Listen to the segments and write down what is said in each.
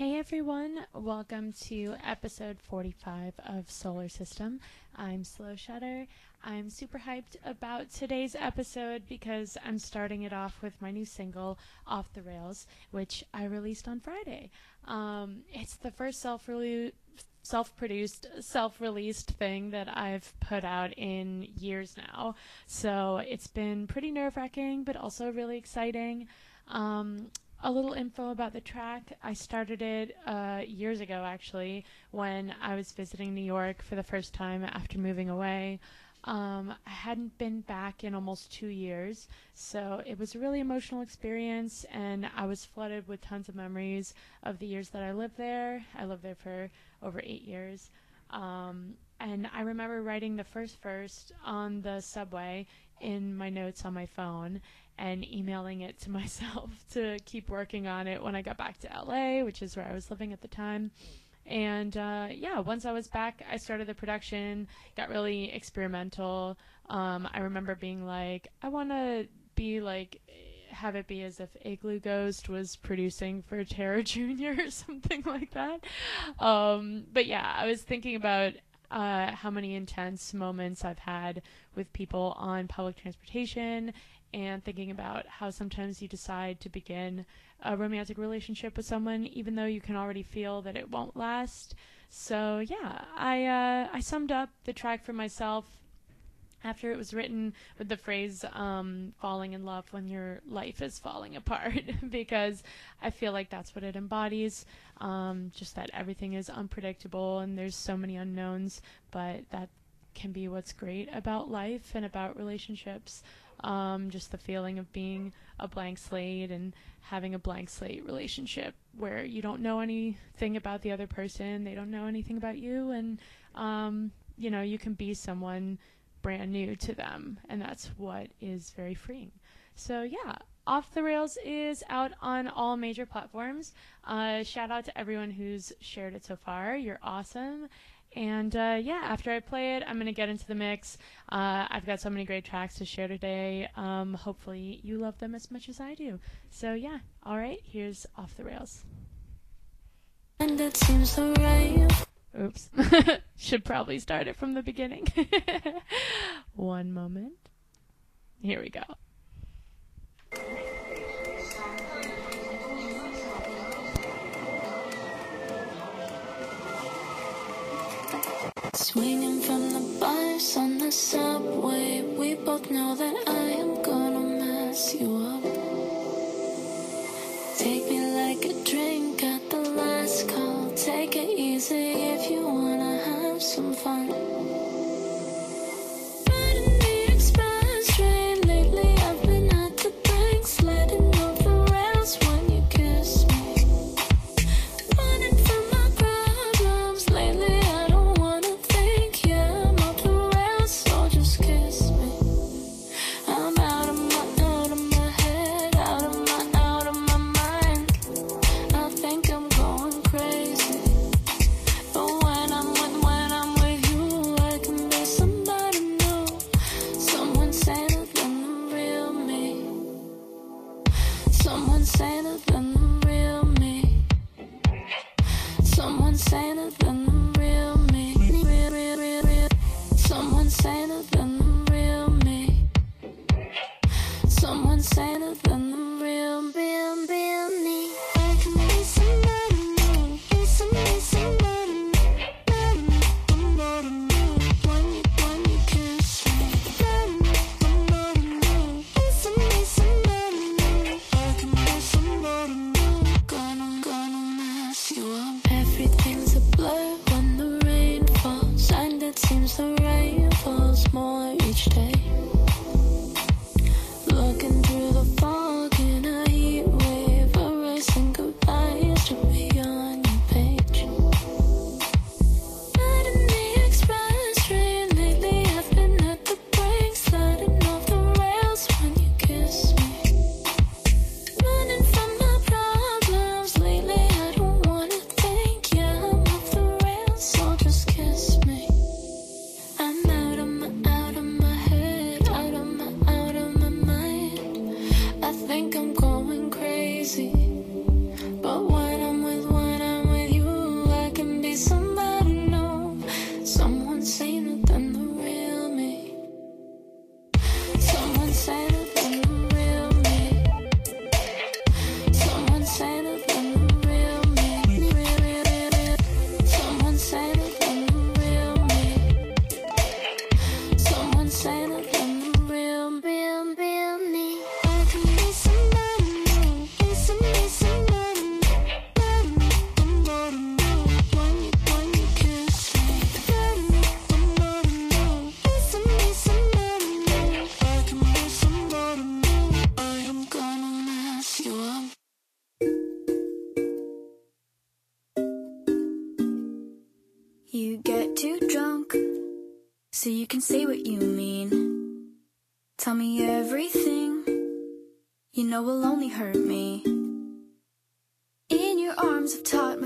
Hey everyone, welcome to episode 45 of Solar System. I'm Slow Shudder. I'm super hyped about today's episode because I'm starting it off with my new single, Off the Rails, which I released on Friday. Um, it's the first self self-produced self-released thing that I've put out in years now so it's been pretty nerve-wracking but also really exciting um, a little info about the track. I started it uh, years ago, actually, when I was visiting New York for the first time after moving away. Um, I hadn't been back in almost two years, so it was a really emotional experience, and I was flooded with tons of memories of the years that I lived there. I lived there for over eight years. Um, and I remember writing the first verse on the subway in my notes on my phone and emailing it to myself to keep working on it when I got back to LA, which is where I was living at the time. And uh, yeah, once I was back, I started the production, got really experimental. Um, I remember being like, I want to be like, have it be as if Iglooghost was producing for Tara Jr. or something like that. Um, but yeah, I was thinking about uh, how many intense moments I've had with people on public transportation and thinking about how sometimes you decide to begin a romantic relationship with someone even though you can already feel that it won't last. So yeah, I uh, I summed up the track for myself after it was written with the phrase um, falling in love when your life is falling apart because I feel like that's what it embodies. Um, just that everything is unpredictable and there's so many unknowns, but that can be what's great about life and about relationships. Um, just the feeling of being a blank slate and having a blank slate relationship where you don't know anything about the other person, they don't know anything about you, and um, you know you can be someone brand new to them, and that's what is very freeing. So yeah, off the Rails is out on all major platforms. Uh, shout out to everyone who's shared it so far. You're awesome. And uh, yeah, after I play it, I'm going to get into the mix. Uh, I've got so many great tracks to share today. Um, hopefully, you love them as much as I do. So yeah, all right, here's Off the Rails. And it seems so right. Oops. Should probably start it from the beginning. One moment. Here we go. Swinging from the bus on the subway, we both know that I am gonna mess you up. Take me like a drink at the last call. Take it easy if you wanna have some fun.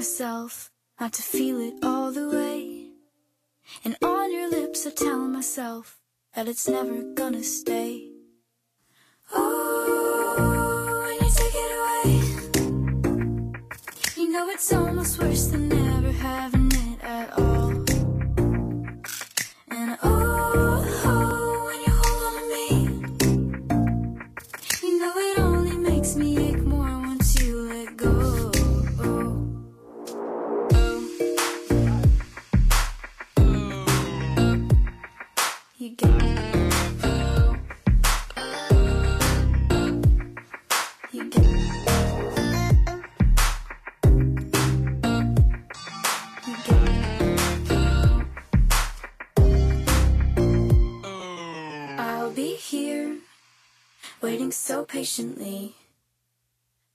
myself not to feel it all the way. And on your lips I tell myself that it's never gonna stay. Oh, when you take it away, you know it's almost worse than never having it at all. patiently.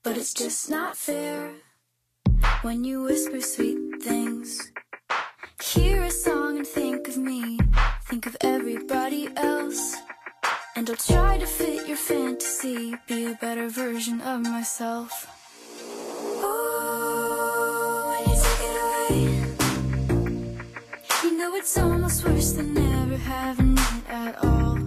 But it's just not fair when you whisper sweet things. Hear a song and think of me, think of everybody else. And I'll try to fit your fantasy, be a better version of myself. Ooh, when you take it away, you know it's almost worse than never having it at all.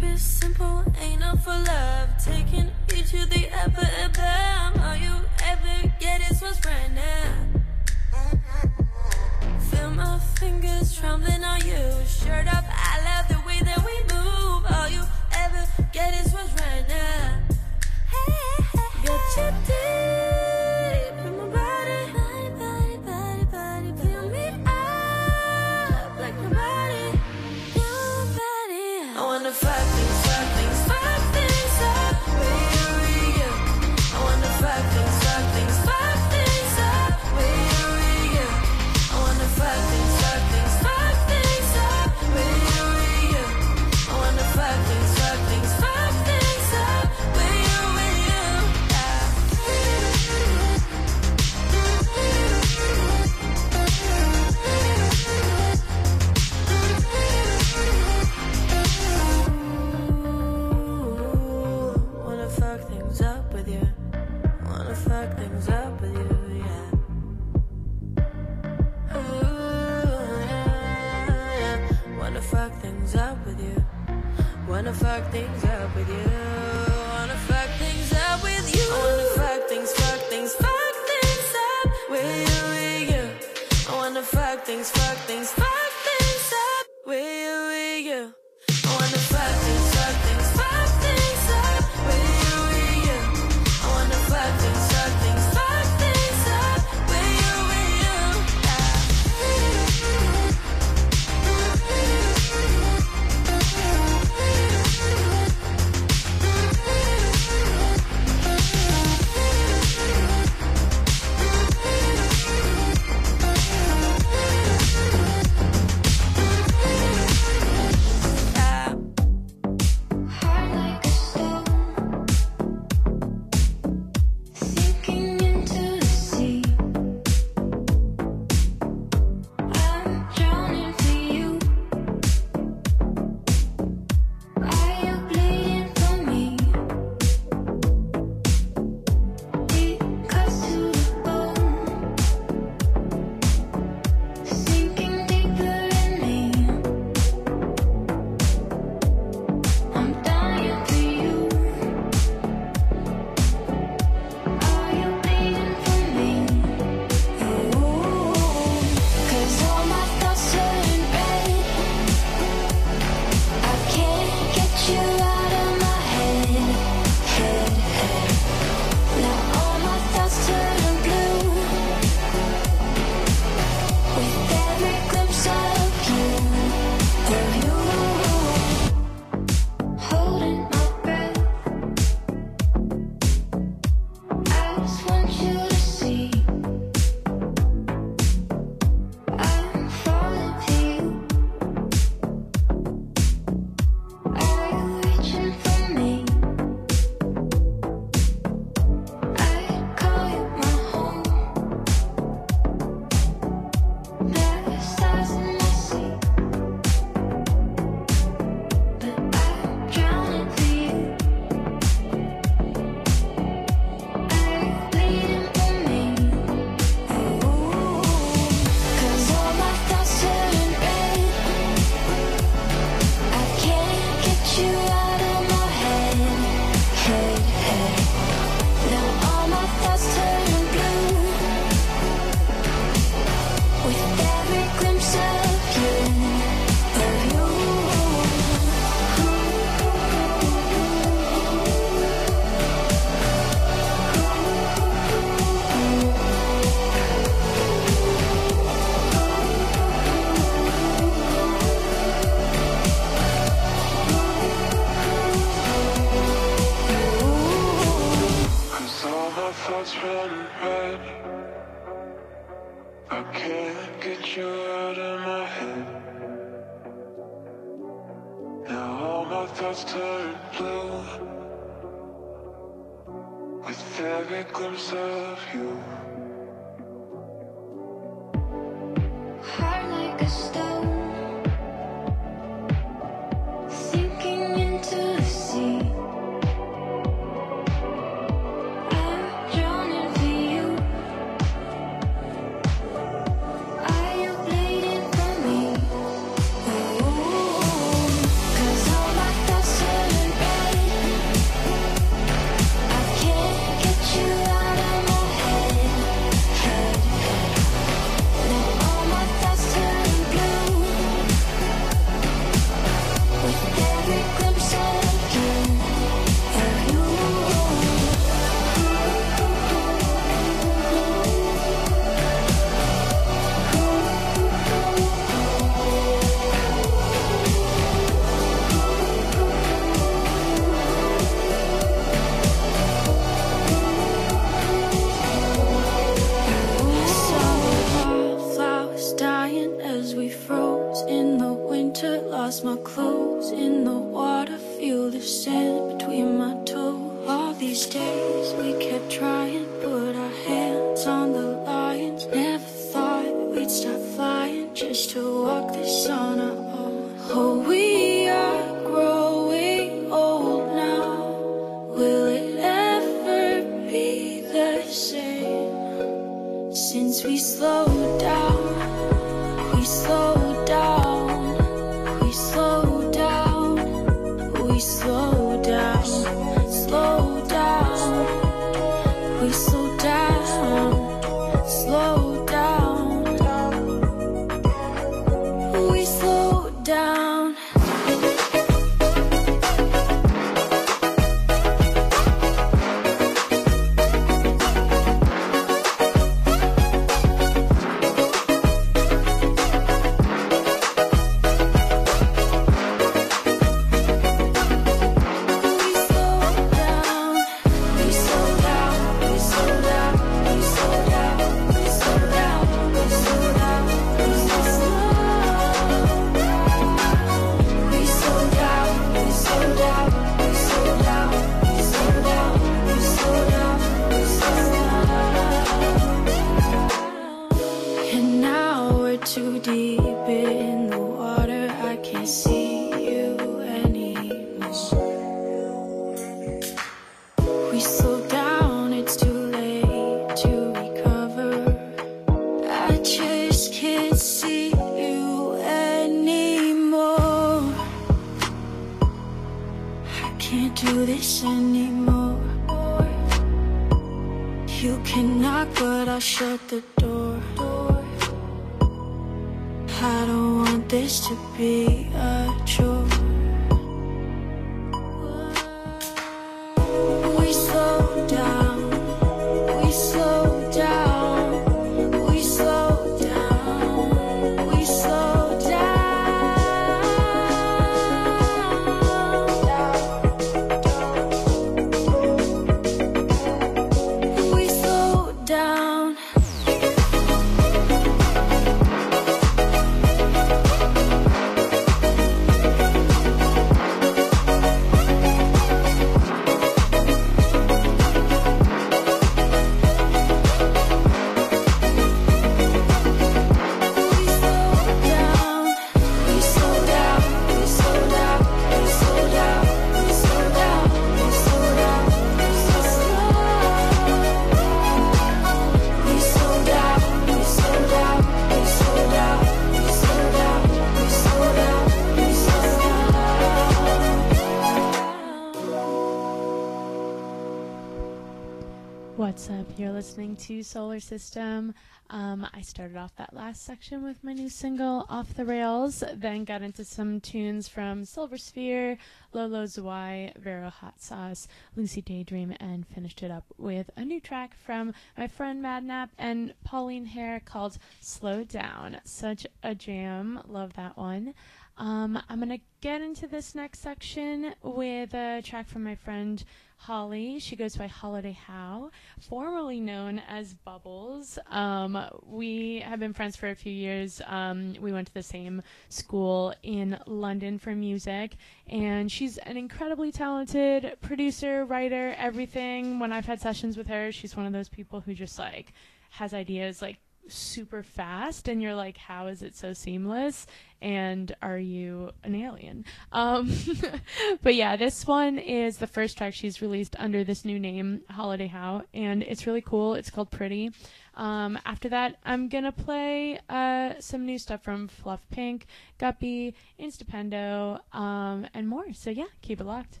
into Solar System. Um, I started off that last section with my new single, Off the Rails, then got into some tunes from Silver Sphere, Lolo Zouaï, Vero Hot Sauce, Lucy Daydream, and finished it up with a new track from my friend Madnap and Pauline Herr called Slow Down. Such a jam. Love that one. Um, I'm going to get into this next section with a track from my friend Holly. She goes by Holiday How, formerly known as Bubbles. Um, we have been friends for a few years. Um, we went to the same school in London for music, and she's an incredibly talented producer, writer, everything. When I've had sessions with her, she's one of those people who just like has ideas like super fast and you're like how is it so seamless? And are you an alien? Um but yeah this one is the first track she's released under this new name holiday how and it's really cool. It's called pretty. Um after that i'm gonna play uh some new stuff from fluff pink guppy instupendo um and more. So yeah keep it locked.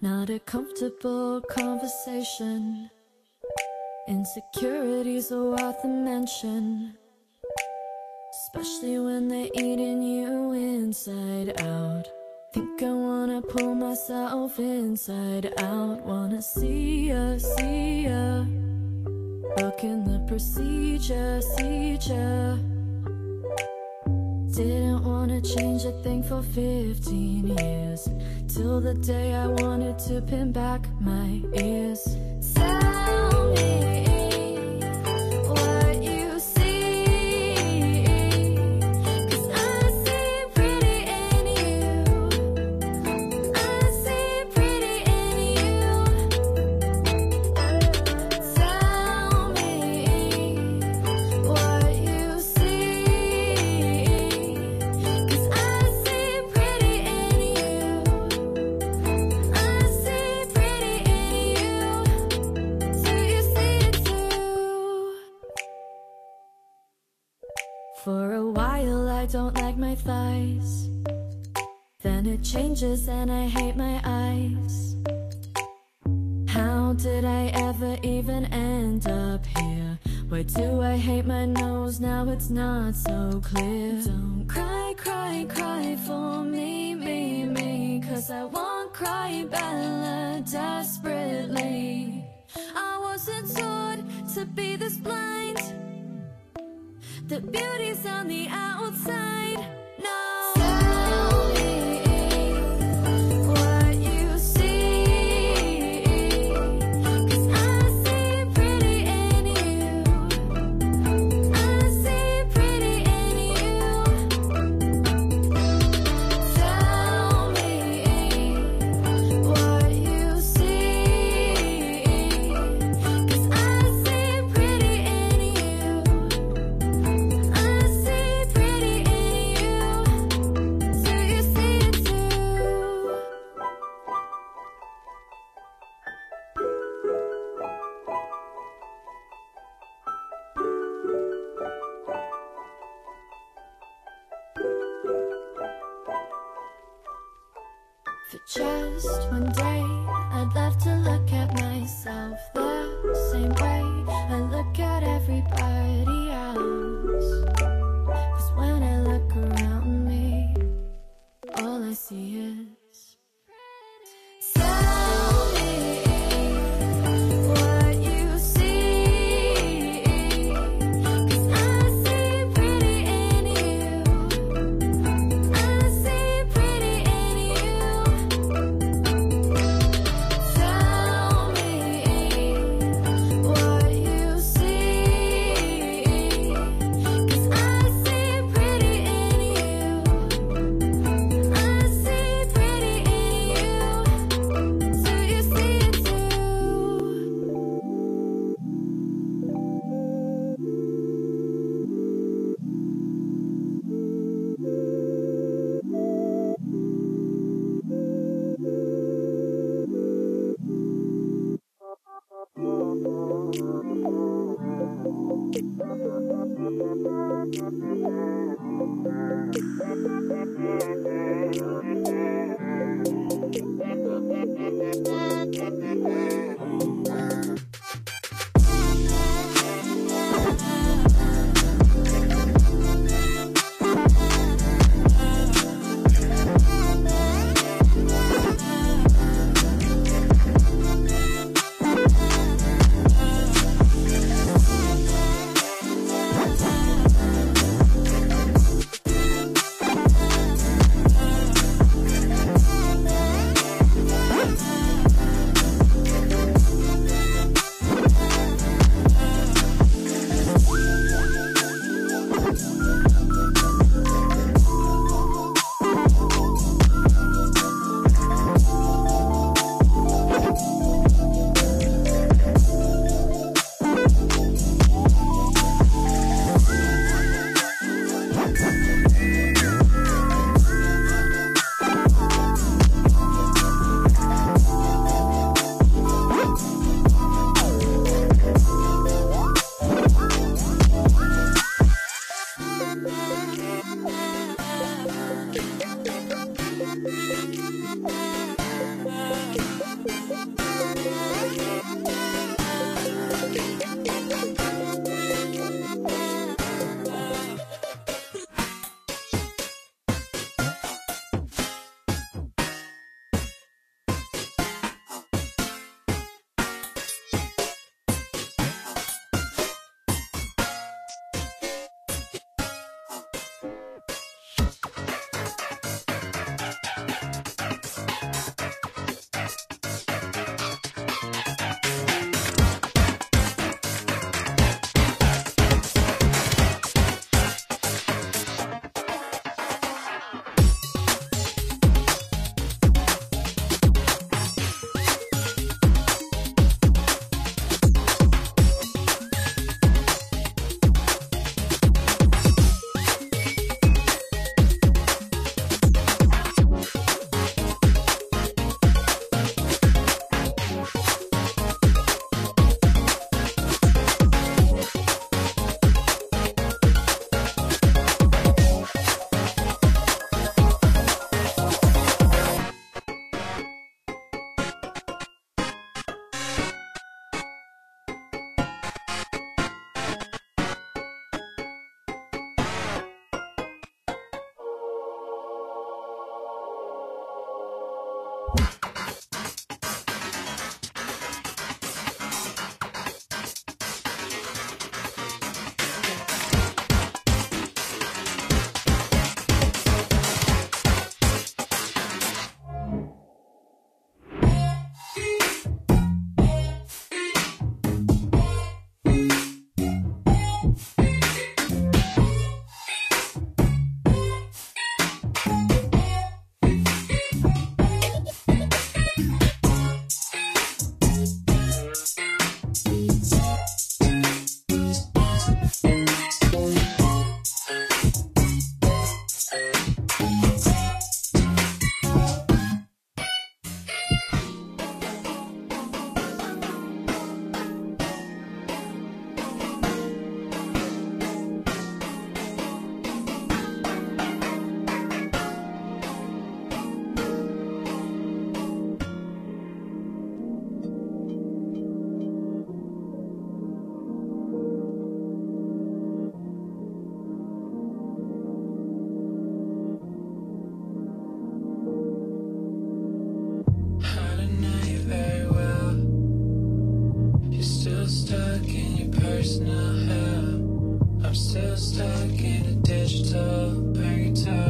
Not a comfortable conversation. Insecurities are worth a mention. Especially when they're eating you inside out. Think I wanna pull myself inside out. Wanna see ya, see ya. Bucking the procedure, see ya. Didn't wanna change a thing for 15 years. Till the day I wanted to pin back my ears. Tell me changes and I hate my eyes. How did I ever even end up here? Why do I hate my nose? Now it's not so clear. Don't cry, cry, cry for me, me, me. Cause I won't cry, Bella, desperately. I wasn't taught to be this blind. The beauty's on the outside. Still stuck in a digital purgatory.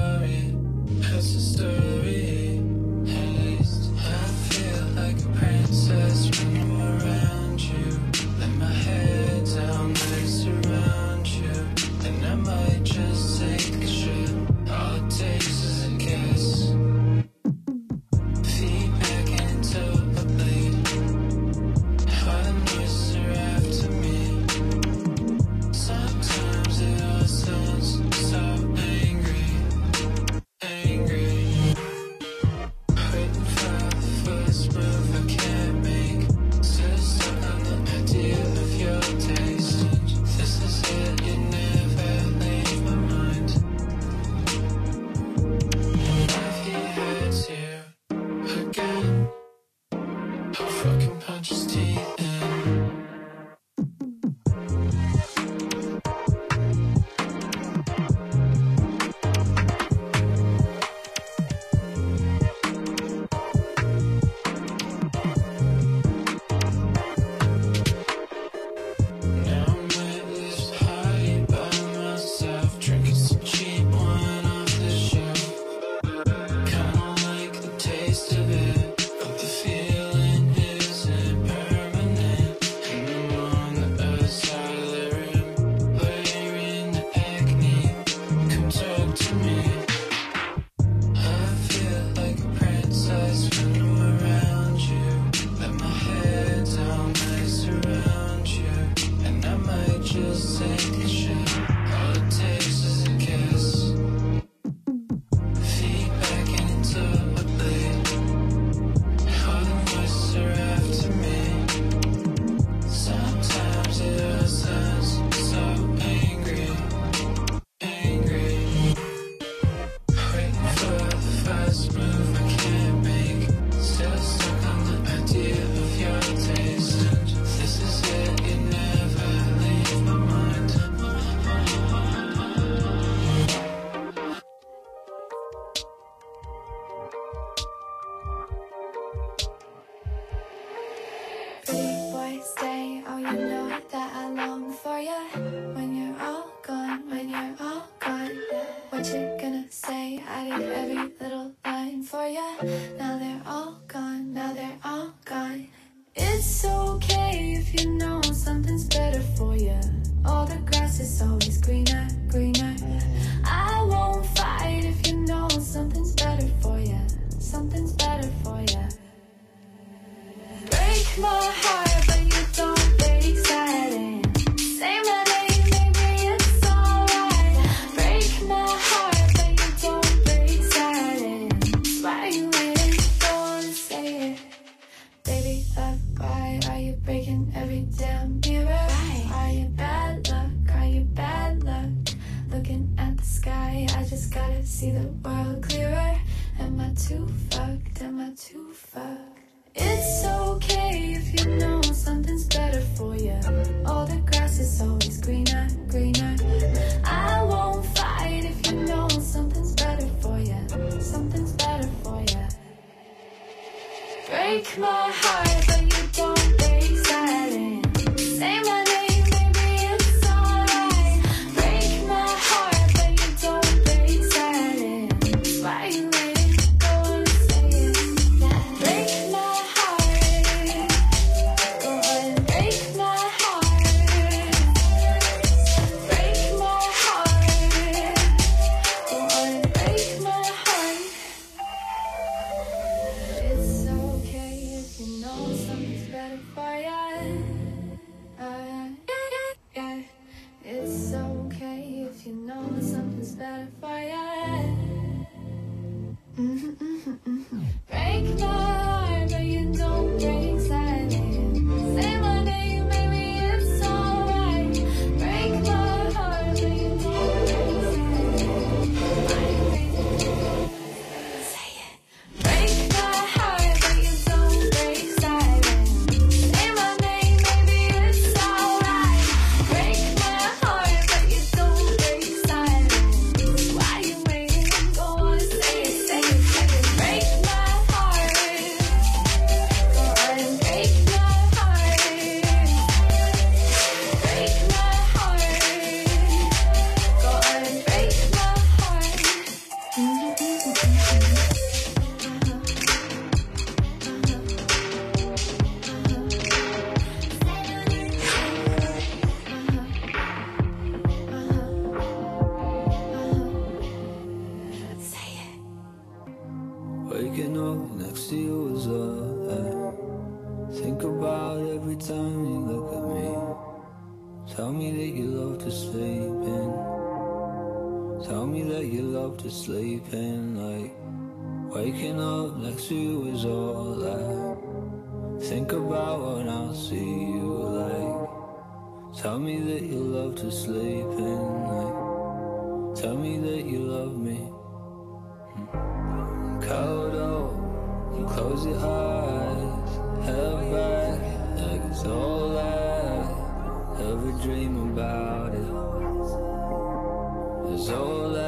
is all I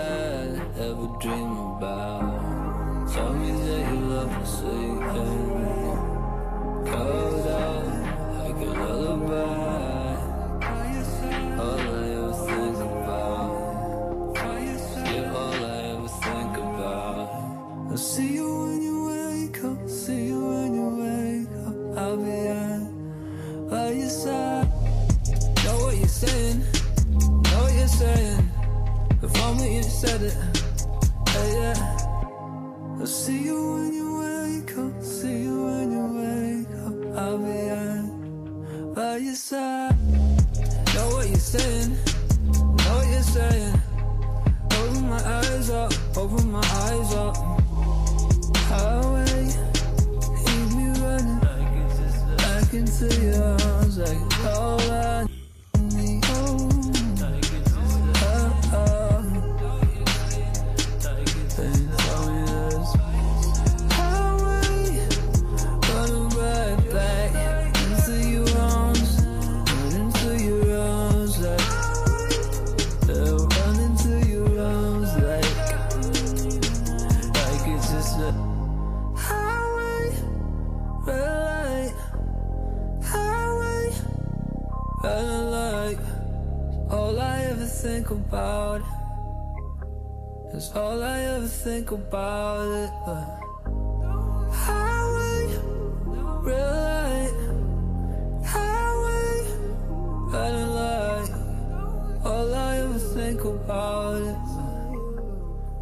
ever dream about. Tell me that you love me so you can. Cold out like a lullaby. All said it. Hey, yeah. I'll see you when you wake up. See you when you wake up. I'll be right by your side. Know what you're saying. Know what you're saying. Open my eyes up. Open my eyes up. Highway. Keep me running. Back into your arms like all I. think about it. It's all I ever think about it. But highway, real light, highway, better light. All I ever think about it.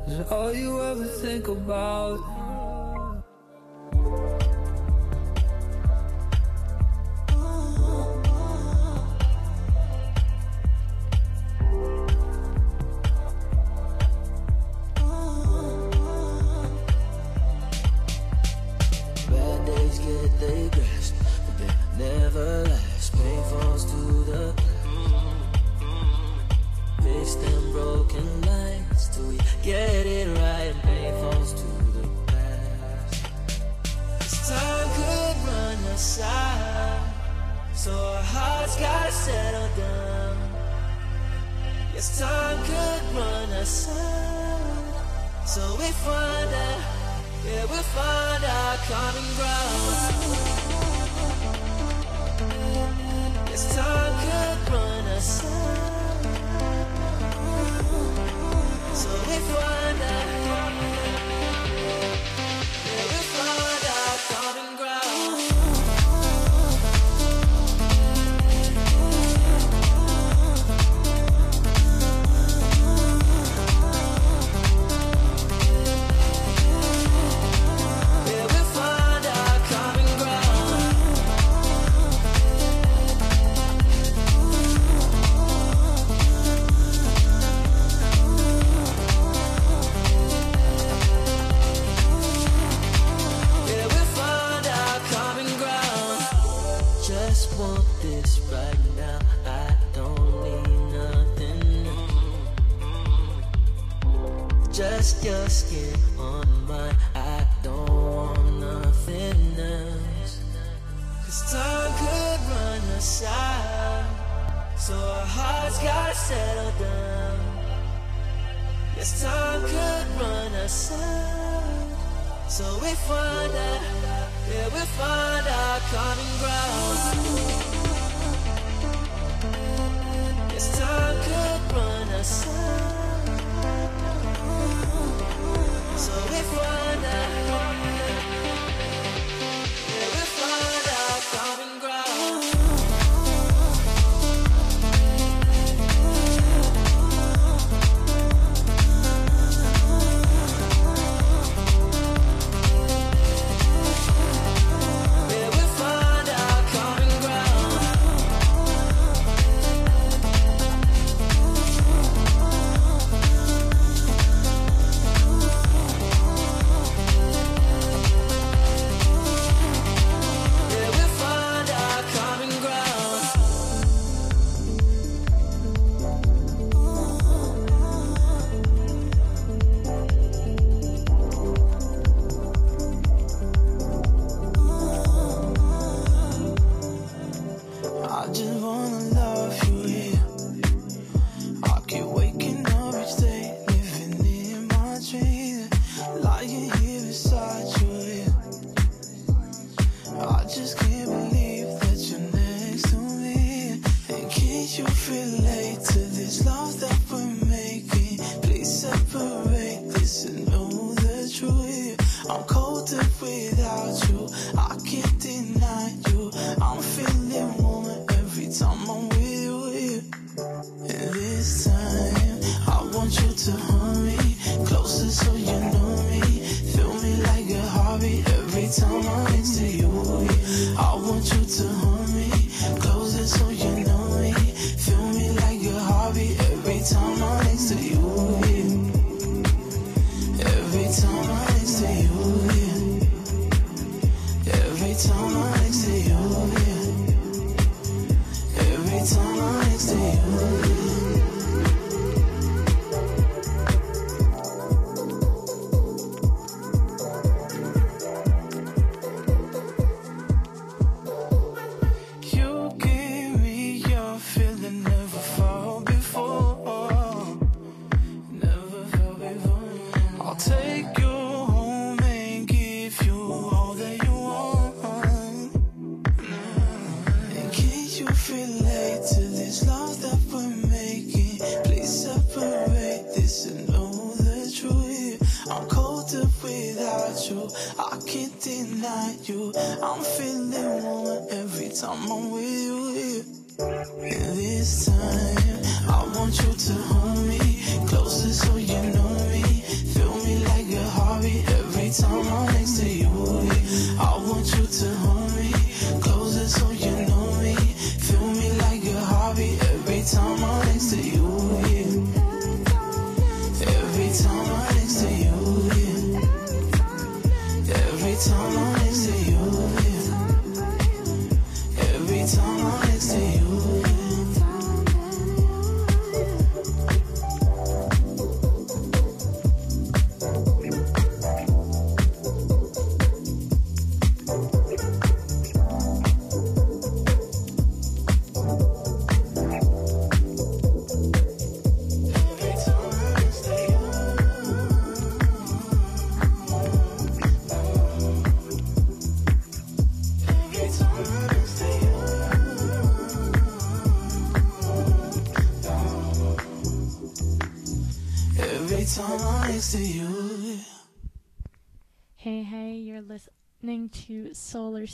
Is all you ever think about.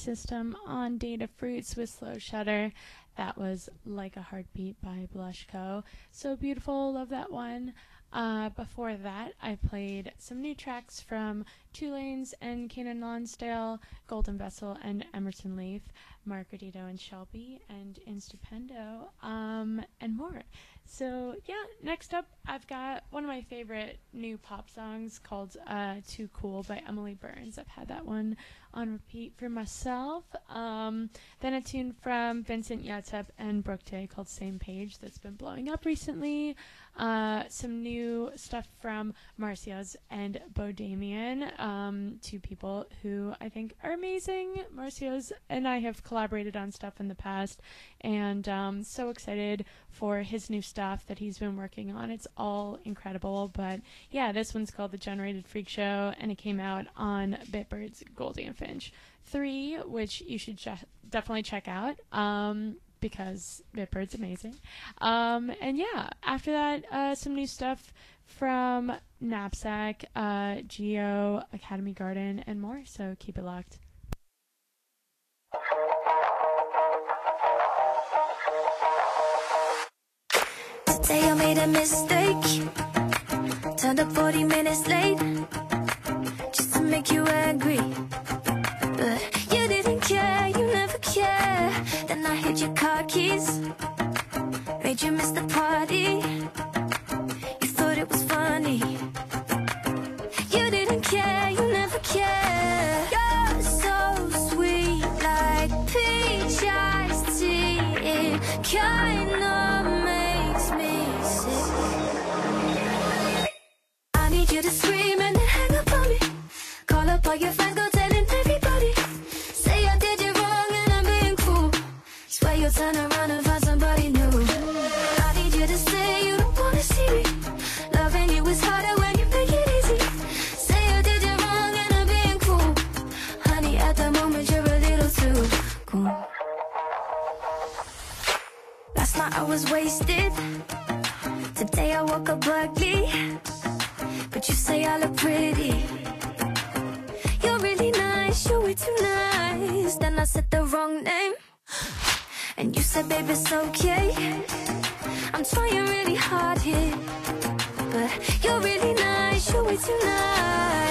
System on Data Fruits with Slow Shudder. That was Like a Heartbeat by Blushko. So beautiful, love that one. Uh, before that, I played some new tracks from Two Lanes and Kanan Lonsdale, Golden Vessel and Emerson Leaf, Margaritito and Shelby, and Instupendo, um, and more. So yeah, next up I've got one of my favorite new pop songs called uh, "Too Cool" by Emily Burns. I've had that one on repeat for myself. Um, then a tune from Vincent Yatsep and Brooke Tay called "Same Page" that's been blowing up recently. Uh, some new stuff from Marcia's and Bo Damien, um, two people who I think are amazing. Marcia's and I have collaborated on stuff in the past, and um, so excited for his new stuff that he's been working on. It's all incredible, but yeah, this one's called The Generated Freak Show, and it came out on Bitbird's Gouldian Finch 3, which you should definitely check out. Um, because Bitbird's amazing. Um, and yeah, after that, uh, some new stuff from Knapsack, uh, Geo, Academy Garden, and more. So keep it locked. Today I made a mistake. Turned up 40 minutes late. Just to make you. Your car keys. Made you miss the party. was wasted. Today I woke up ugly But you say I look pretty. You're really nice, you were too nice. Then I said the wrong name And you said, babe, it's okay. I'm trying really hard here But you're really nice, you were too nice.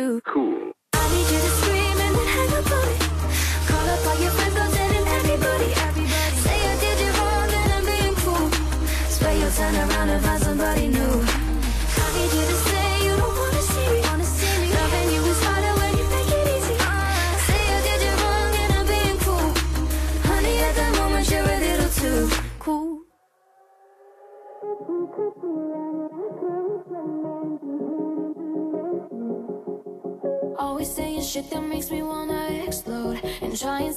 too cool. try and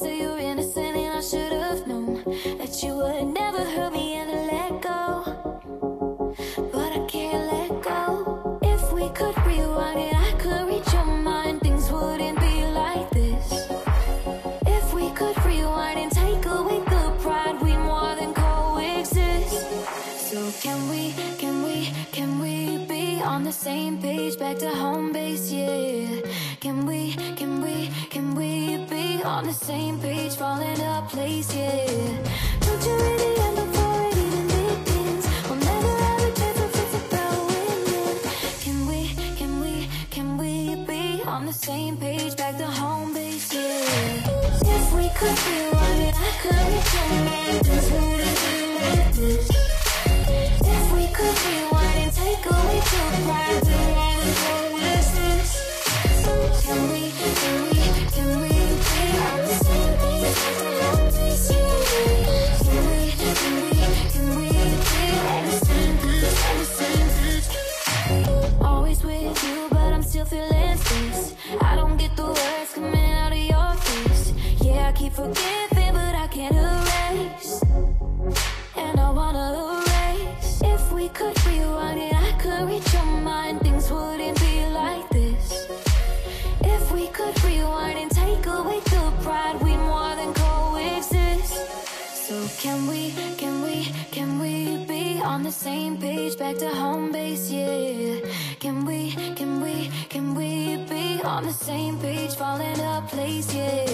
on the same page, falling a place, yeah.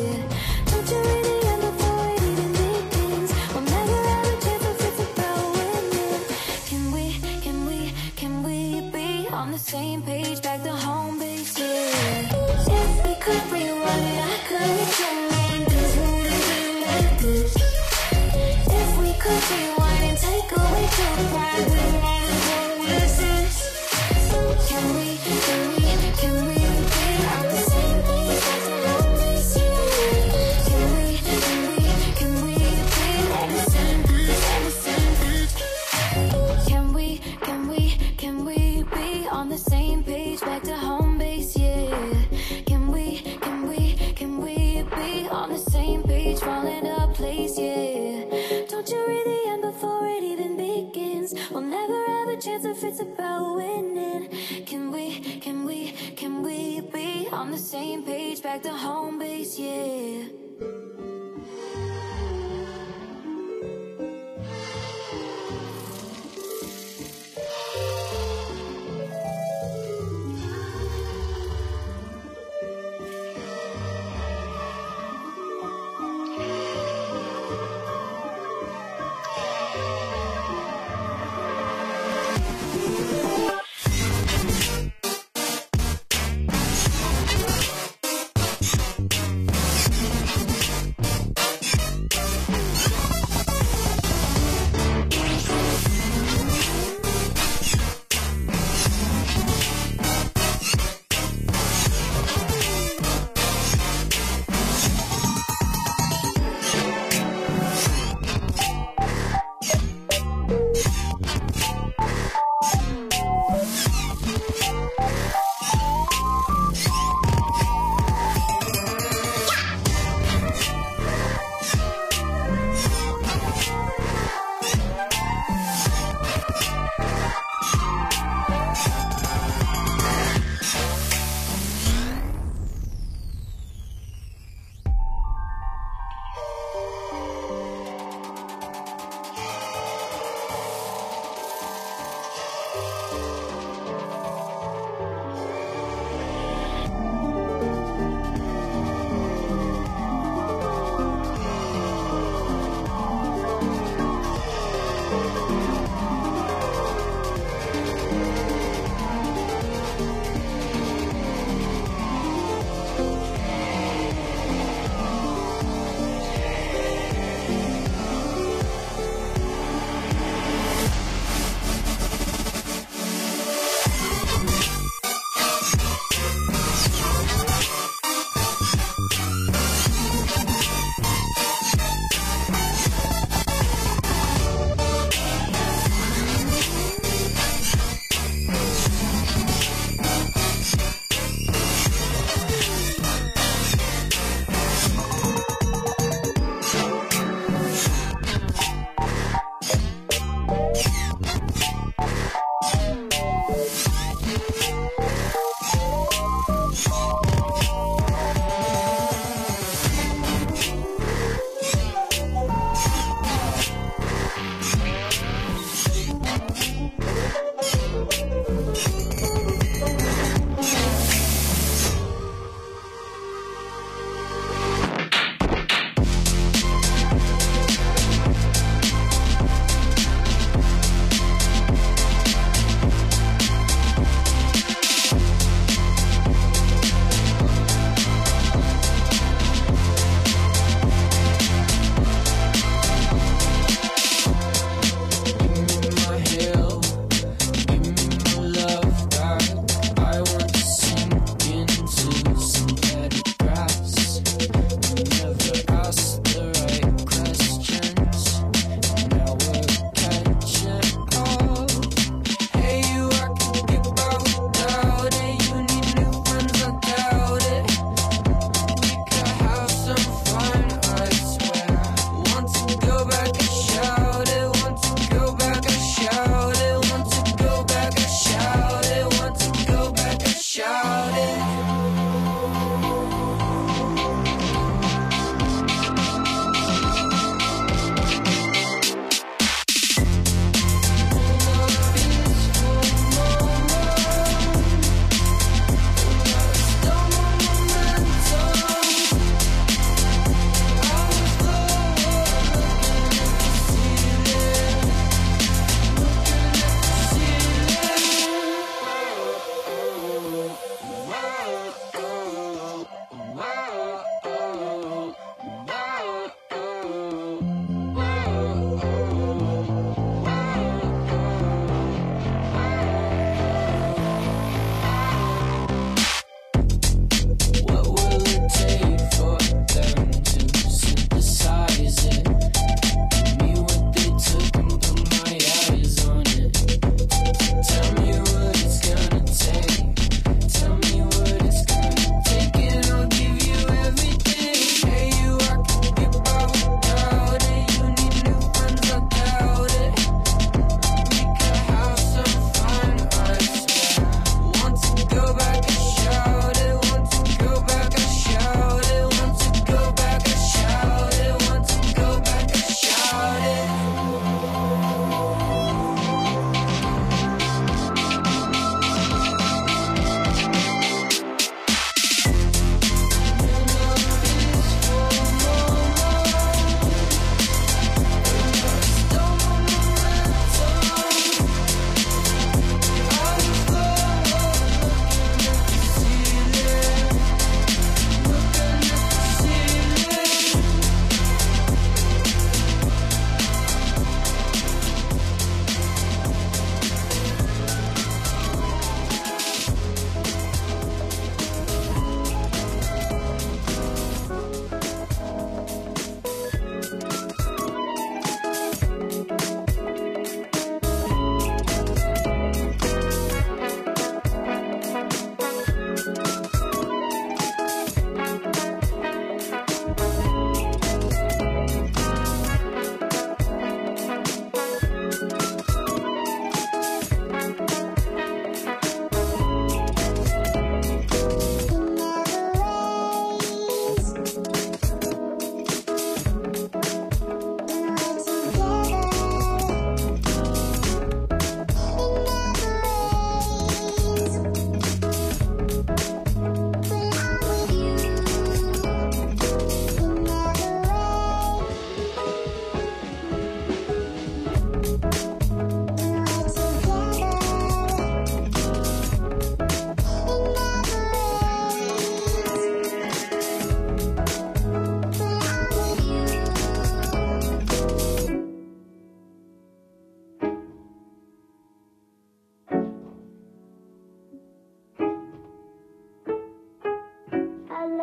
Don't you really On the same page, back to home base, yeah. If we could rewind, I could change this, like this. If we could rewind and take away your pride, about winning. Can we, can we, can we be on the same page back to home base? Yeah.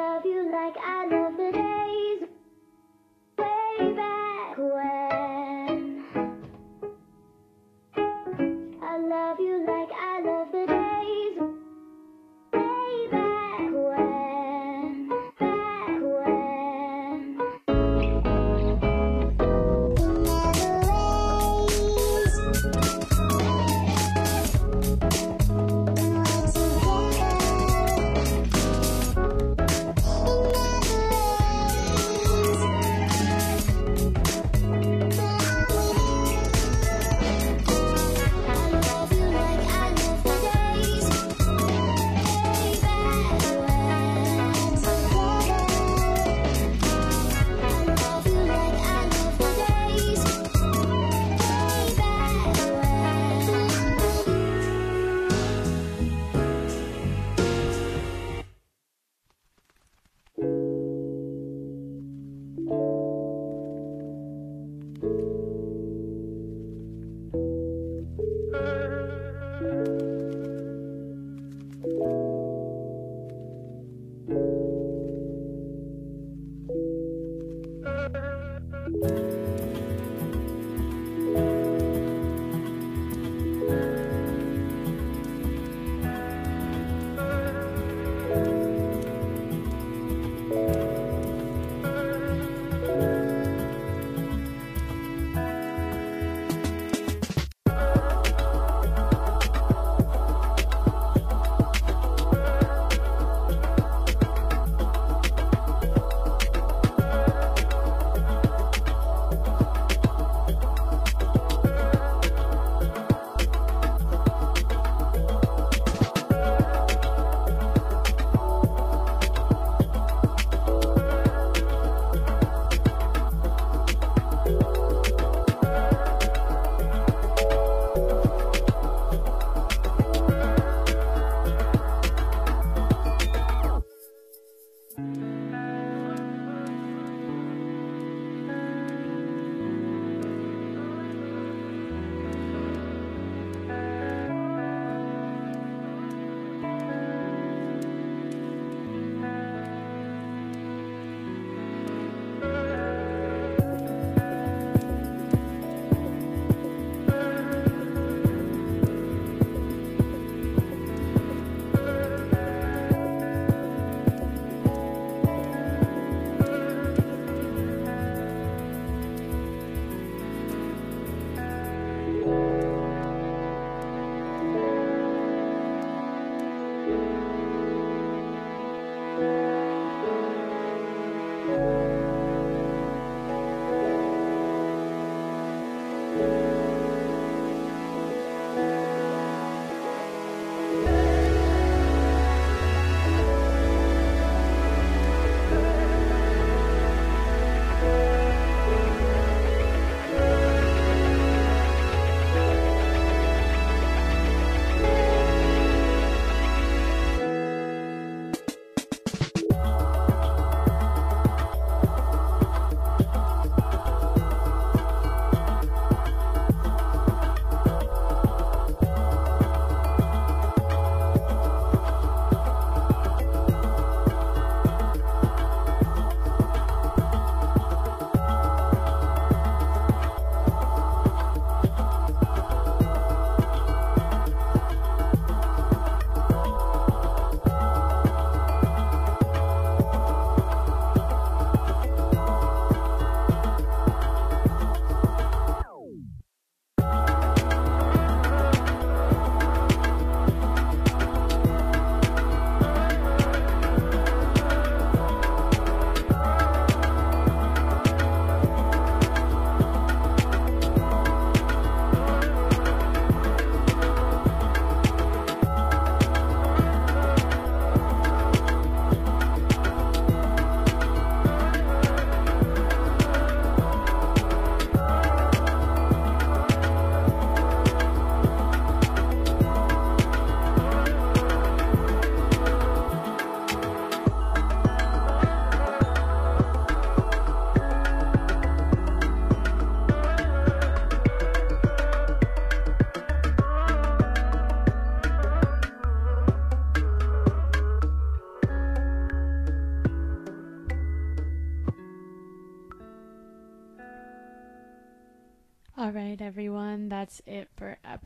love you like I love it.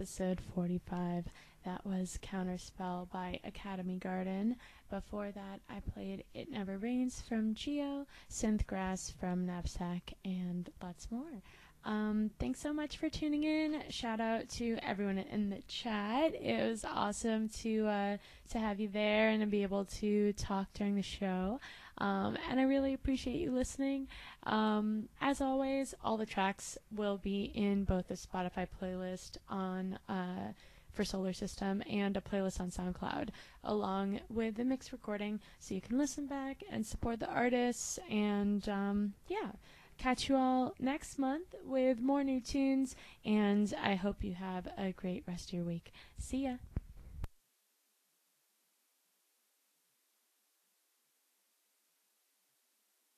Episode 45. That was Counterspell by Academy Garden. Before that, I played It Never Rains from Geo, Synthgrass from Knapsack, and lots more. Um, thanks so much for tuning in. Shout out to everyone in the chat. It was awesome to uh, to have you there and to be able to talk during the show. Um, and I really appreciate you listening. Um, as always, all the tracks will be in both the Spotify playlist on uh, for Solar System and a playlist on SoundCloud, along with the mix recording, so you can listen back and support the artists. And um, yeah, catch you all next month with more new tunes. And I hope you have a great rest of your week. See ya.